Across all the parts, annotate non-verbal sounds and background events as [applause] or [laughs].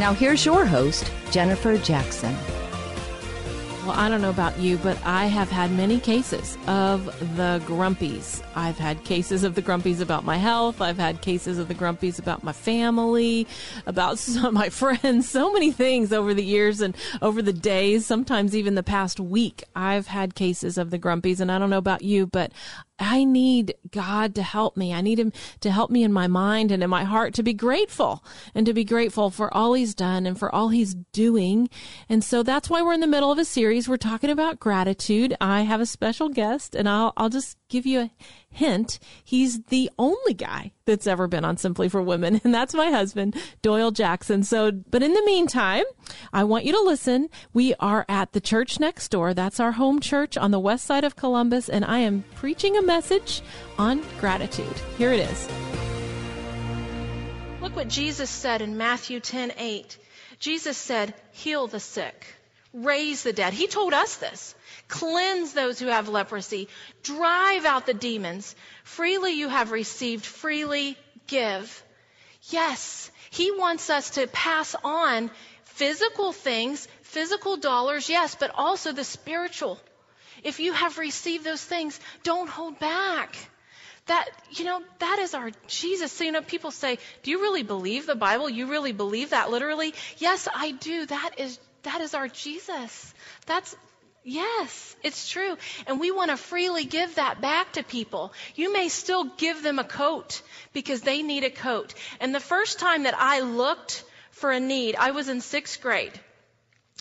Now, here's your host, Jennifer Jackson. Well, I don't know about you, but I have had many cases of the grumpies. I've had cases of the grumpies about my health. I've had cases of the grumpies about my family, about [laughs] some my friends, so many things over the years and over the days, sometimes even the past week. I've had cases of the grumpies, and I don't know about you, but I need God to help me. I need Him to help me in my mind and in my heart to be grateful and to be grateful for all He's done and for all He's doing. And so that's why we're in the middle of a series. We're talking about gratitude. I have a special guest and I'll, I'll just give you a hint. He's the only guy that's ever been on Simply for Women, [laughs] and that's my husband, Doyle Jackson. So, but in the meantime, I want you to listen. We are at the church next door. That's our home church on the west side of Columbus, and I am preaching a message on gratitude. Here it is. Look what Jesus said in Matthew 10 8. Jesus said, Heal the sick, raise the dead. He told us this cleanse those who have leprosy, drive out the demons. Freely you have received, freely give. Yes, He wants us to pass on physical things, physical dollars, yes, but also the spiritual. If you have received those things, don't hold back. That, you know, that is our Jesus. So, you know, people say, do you really believe the Bible? You really believe that literally? Yes, I do. That is, that is our Jesus. That's, Yes, it's true. And we want to freely give that back to people. You may still give them a coat because they need a coat. And the first time that I looked for a need, I was in sixth grade.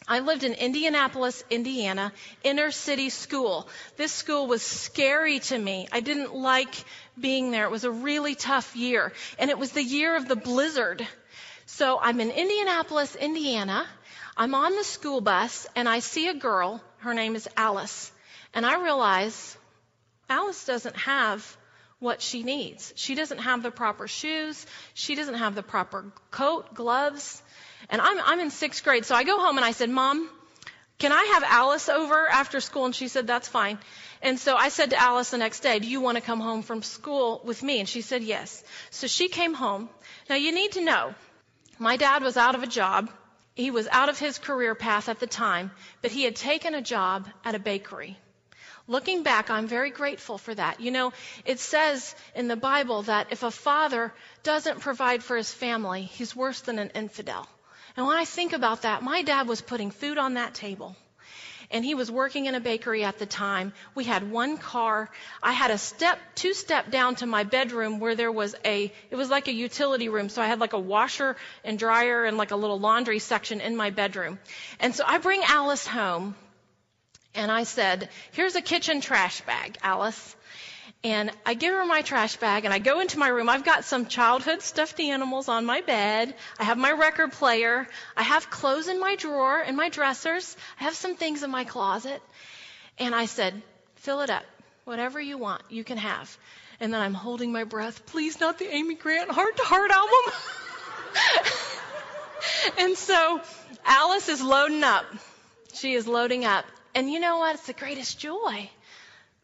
I lived in Indianapolis, Indiana, inner city school. This school was scary to me. I didn't like being there. It was a really tough year. And it was the year of the blizzard. So I'm in Indianapolis, Indiana. I'm on the school bus and I see a girl her name is Alice. And I realize Alice doesn't have what she needs. She doesn't have the proper shoes. She doesn't have the proper coat, gloves. And I'm, I'm in sixth grade. So I go home and I said, Mom, can I have Alice over after school? And she said, That's fine. And so I said to Alice the next day, Do you want to come home from school with me? And she said, Yes. So she came home. Now you need to know, my dad was out of a job. He was out of his career path at the time, but he had taken a job at a bakery. Looking back, I'm very grateful for that. You know, it says in the Bible that if a father doesn't provide for his family, he's worse than an infidel. And when I think about that, my dad was putting food on that table and he was working in a bakery at the time. We had one car. I had a step, two step down to my bedroom where there was a, it was like a utility room. So I had like a washer and dryer and like a little laundry section in my bedroom. And so I bring Alice home and I said, here's a kitchen trash bag, Alice. And I give her my trash bag and I go into my room. I've got some childhood stuffed animals on my bed. I have my record player. I have clothes in my drawer in my dressers. I have some things in my closet. And I said, fill it up. Whatever you want, you can have. And then I'm holding my breath. Please not the Amy Grant Heart to Heart album. [laughs] and so Alice is loading up. She is loading up. And you know what? It's the greatest joy.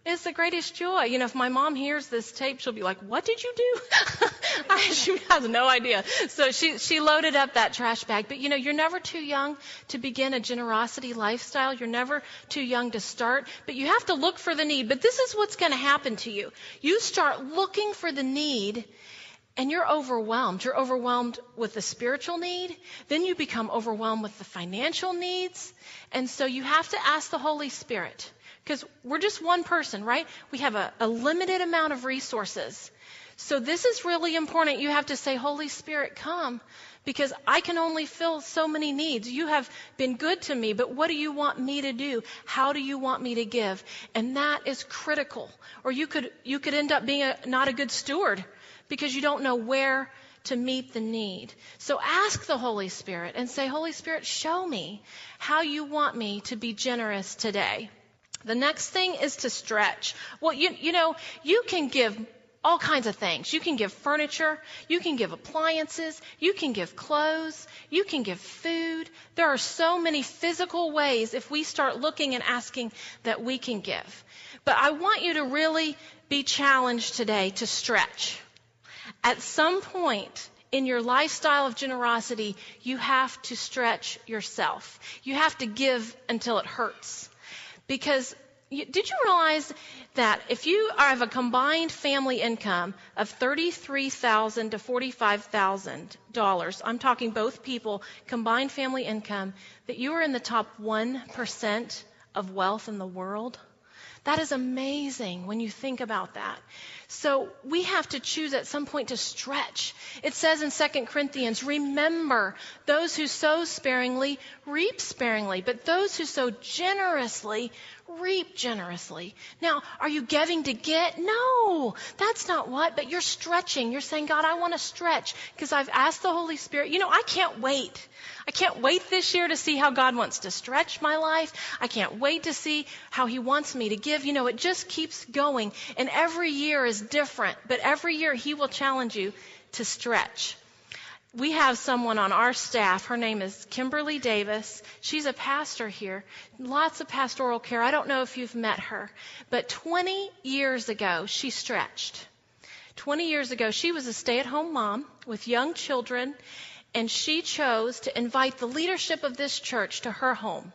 It's the greatest joy. You know, if my mom hears this tape, she'll be like, "What did you do?" [laughs] she has no idea. So she she loaded up that trash bag. But you know, you're never too young to begin a generosity lifestyle. You're never too young to start. But you have to look for the need. But this is what's going to happen to you. You start looking for the need, and you're overwhelmed. You're overwhelmed with the spiritual need. Then you become overwhelmed with the financial needs. And so you have to ask the Holy Spirit because we're just one person, right? We have a, a limited amount of resources. So this is really important. You have to say, Holy Spirit, come because I can only fill so many needs. You have been good to me, but what do you want me to do? How do you want me to give? And that is critical. Or you could, you could end up being a, not a good steward because you don't know where to meet the need. So ask the Holy Spirit and say, Holy Spirit, show me how you want me to be generous today. The next thing is to stretch. Well, you, you know, you can give all kinds of things. You can give furniture, you can give appliances, you can give clothes, you can give food. There are so many physical ways if we start looking and asking that we can give. But I want you to really be challenged today to stretch. At some point in your lifestyle of generosity, you have to stretch yourself. You have to give until it hurts. Because you, did you realize that if you have a combined family income of thirty-three thousand to forty-five thousand dollars, I'm talking both people combined family income, that you are in the top one percent of wealth in the world? That is amazing when you think about that. So we have to choose at some point to stretch. It says in 2 Corinthians, remember those who sow sparingly reap sparingly, but those who sow generously reap generously. Now, are you giving to get? No, that's not what, but you're stretching. You're saying, God, I want to stretch because I've asked the Holy Spirit. You know, I can't wait. I can't wait this year to see how God wants to stretch my life. I can't wait to see how He wants me to give. You know, it just keeps going. And every year is different, but every year He will challenge you to stretch we have someone on our staff. Her name is Kimberly Davis. She's a pastor here. Lots of pastoral care. I don't know if you've met her, but 20 years ago, she stretched. 20 years ago, she was a stay at home mom with young children, and she chose to invite the leadership of this church to her home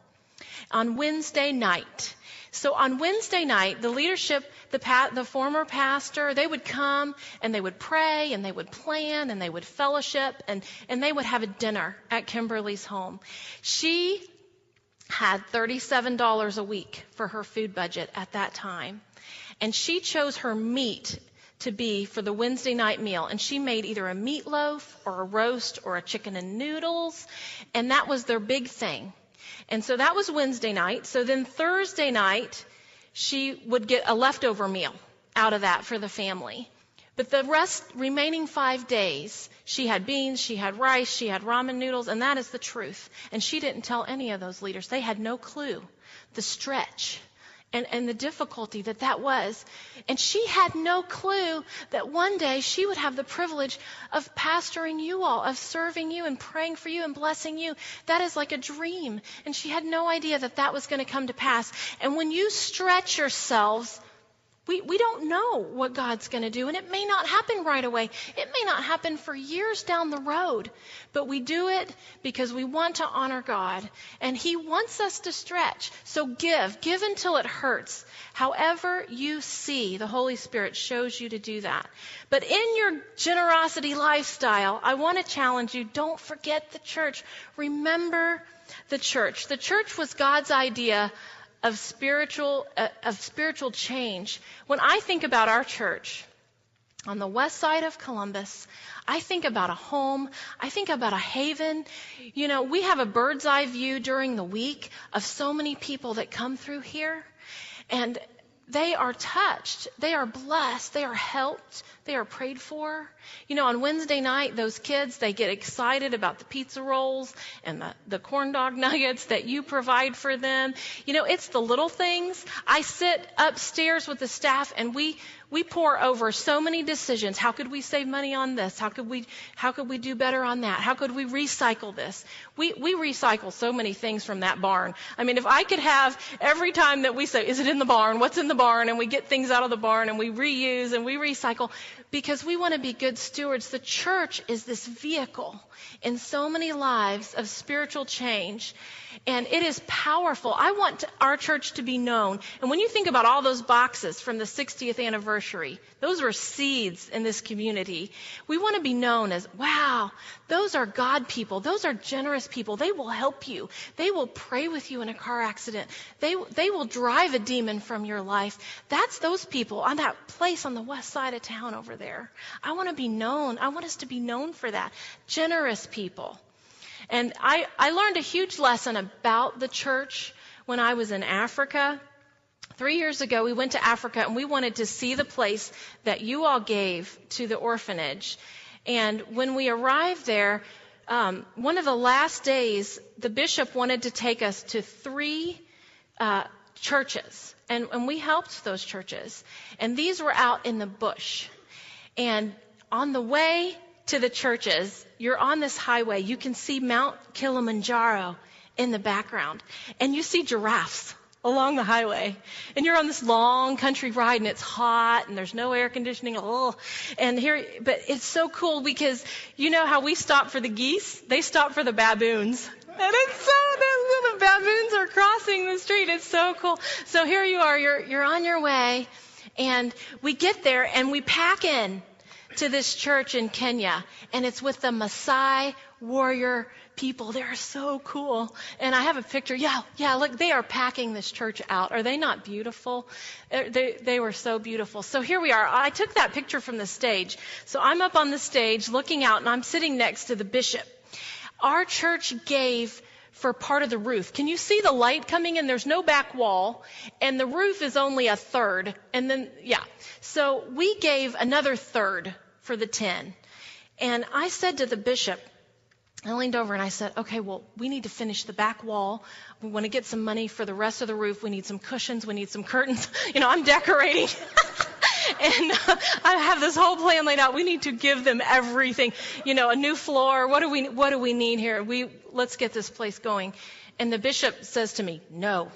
on Wednesday night. So on Wednesday night, the leadership, the, pa- the former pastor, they would come and they would pray and they would plan and they would fellowship and, and they would have a dinner at Kimberly's home. She had $37 a week for her food budget at that time. And she chose her meat to be for the Wednesday night meal. And she made either a meatloaf or a roast or a chicken and noodles. And that was their big thing. And so that was Wednesday night. So then Thursday night, she would get a leftover meal out of that for the family. But the rest, remaining five days, she had beans, she had rice, she had ramen noodles, and that is the truth. And she didn't tell any of those leaders. They had no clue the stretch and, and the difficulty that that was. And she had no clue that one day she would have the privilege of pastoring you all, of serving you and praying for you and blessing you. That is like a dream. And she had no idea that that was going to come to pass. And when you stretch yourselves, we, we don't know what God's going to do, and it may not happen right away. It may not happen for years down the road, but we do it because we want to honor God, and He wants us to stretch. So give. Give until it hurts. However you see, the Holy Spirit shows you to do that. But in your generosity lifestyle, I want to challenge you don't forget the church. Remember the church. The church was God's idea of spiritual, uh, of spiritual change. When I think about our church on the west side of Columbus, I think about a home. I think about a haven. You know, we have a bird's eye view during the week of so many people that come through here. And they are touched. They are blessed. They are helped. They are prayed for. You know, on Wednesday night, those kids, they get excited about the pizza rolls and the, the corn dog [laughs] nuggets that you provide for them. You know, it's the little things. I sit upstairs with the staff and we, we pore over so many decisions. How could we save money on this? How could we, how could we do better on that? How could we recycle this? We, we recycle so many things from that barn. I mean, if I could have every time that we say, is it in the barn? What's in the barn? And we get things out of the barn and we reuse and we recycle because we want to be good stewards. The church is this vehicle in so many lives of spiritual change. And it is powerful. I want to, our church to be known. And when you think about all those boxes from the 60th anniversary. Those were seeds in this community. We want to be known as, wow, those are God people. Those are generous people. They will help you. They will pray with you in a car accident. They, they will drive a demon from your life. That's those people on that place on the west side of town over there. I want to be known. I want us to be known for that. Generous people. And I, I learned a huge lesson about the church when I was in Africa. Three years ago, we went to Africa and we wanted to see the place that you all gave to the orphanage. And when we arrived there, um, one of the last days, the bishop wanted to take us to three uh, churches, and, and we helped those churches. And these were out in the bush. And on the way to the churches, you're on this highway. You can see Mount Kilimanjaro in the background, and you see giraffes along the highway. And you're on this long country ride and it's hot and there's no air conditioning. Oh, and here, but it's so cool because you know how we stop for the geese? They stop for the baboons. And it's so, the baboons are crossing the street. It's so cool. So here you are, you're, you're on your way and we get there and we pack in to this church in Kenya and it's with the Maasai warrior people. They're so cool. And I have a picture. Yeah, yeah, look, they are packing this church out. Are they not beautiful? Uh, they, they were so beautiful. So here we are. I took that picture from the stage. So I'm up on the stage looking out and I'm sitting next to the bishop. Our church gave for part of the roof. Can you see the light coming in? There's no back wall, and the roof is only a third. And then, yeah. So we gave another third for the 10. And I said to the bishop, I leaned over and I said, okay, well, we need to finish the back wall. We want to get some money for the rest of the roof. We need some cushions. We need some curtains. [laughs] You know, I'm decorating. [laughs] and uh, I have this whole plan laid out. We need to give them everything. You know, a new floor. What do we, what do we need here? We, let's get this place going. And the bishop says to me, no.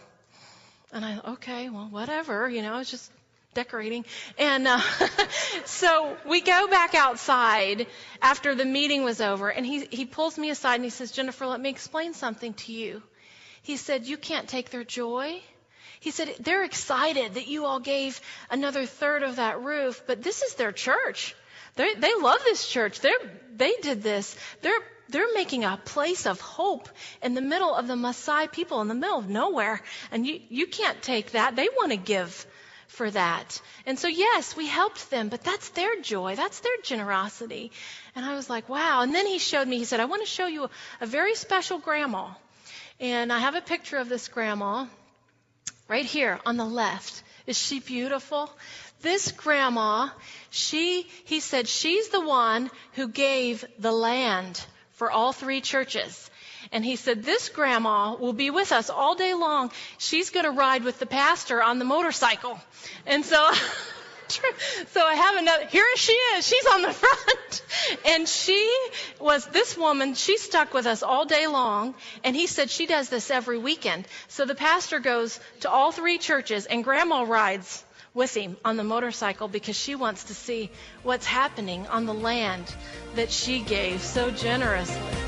And I, okay, well, whatever. You know, I was just decorating. And uh, [laughs] so we go back outside after the meeting was over, and he, he pulls me aside and he says, Jennifer, let me explain something to you. He said, You can't take their joy. He said, They're excited that you all gave another third of that roof, but this is their church. They, they love this church. They're, they did this. They're, they're making a place of hope in the middle of the Maasai people, in the middle of nowhere. And you, you can't take that. They want to give for that. And so, yes, we helped them, but that's their joy. That's their generosity. And I was like, wow. And then he showed me, he said, I want to show you a, very special grandma. And I have a picture of this grandma right here on the left. Is she beautiful? This grandma, she, he said, she's the one who gave the land for all three churches. And he said, This grandma will be with us all day long. She's going to ride with the pastor on the motorcycle. And so. [laughs] so I have another, here she is, she's on the [laughs] front. And she was, this woman, she stuck with us all day long, and he said she does this every weekend. So the pastor goes to all three churches, and grandma rides with him on the motorcycle because she wants to see what's happening on the land that she gave so generously.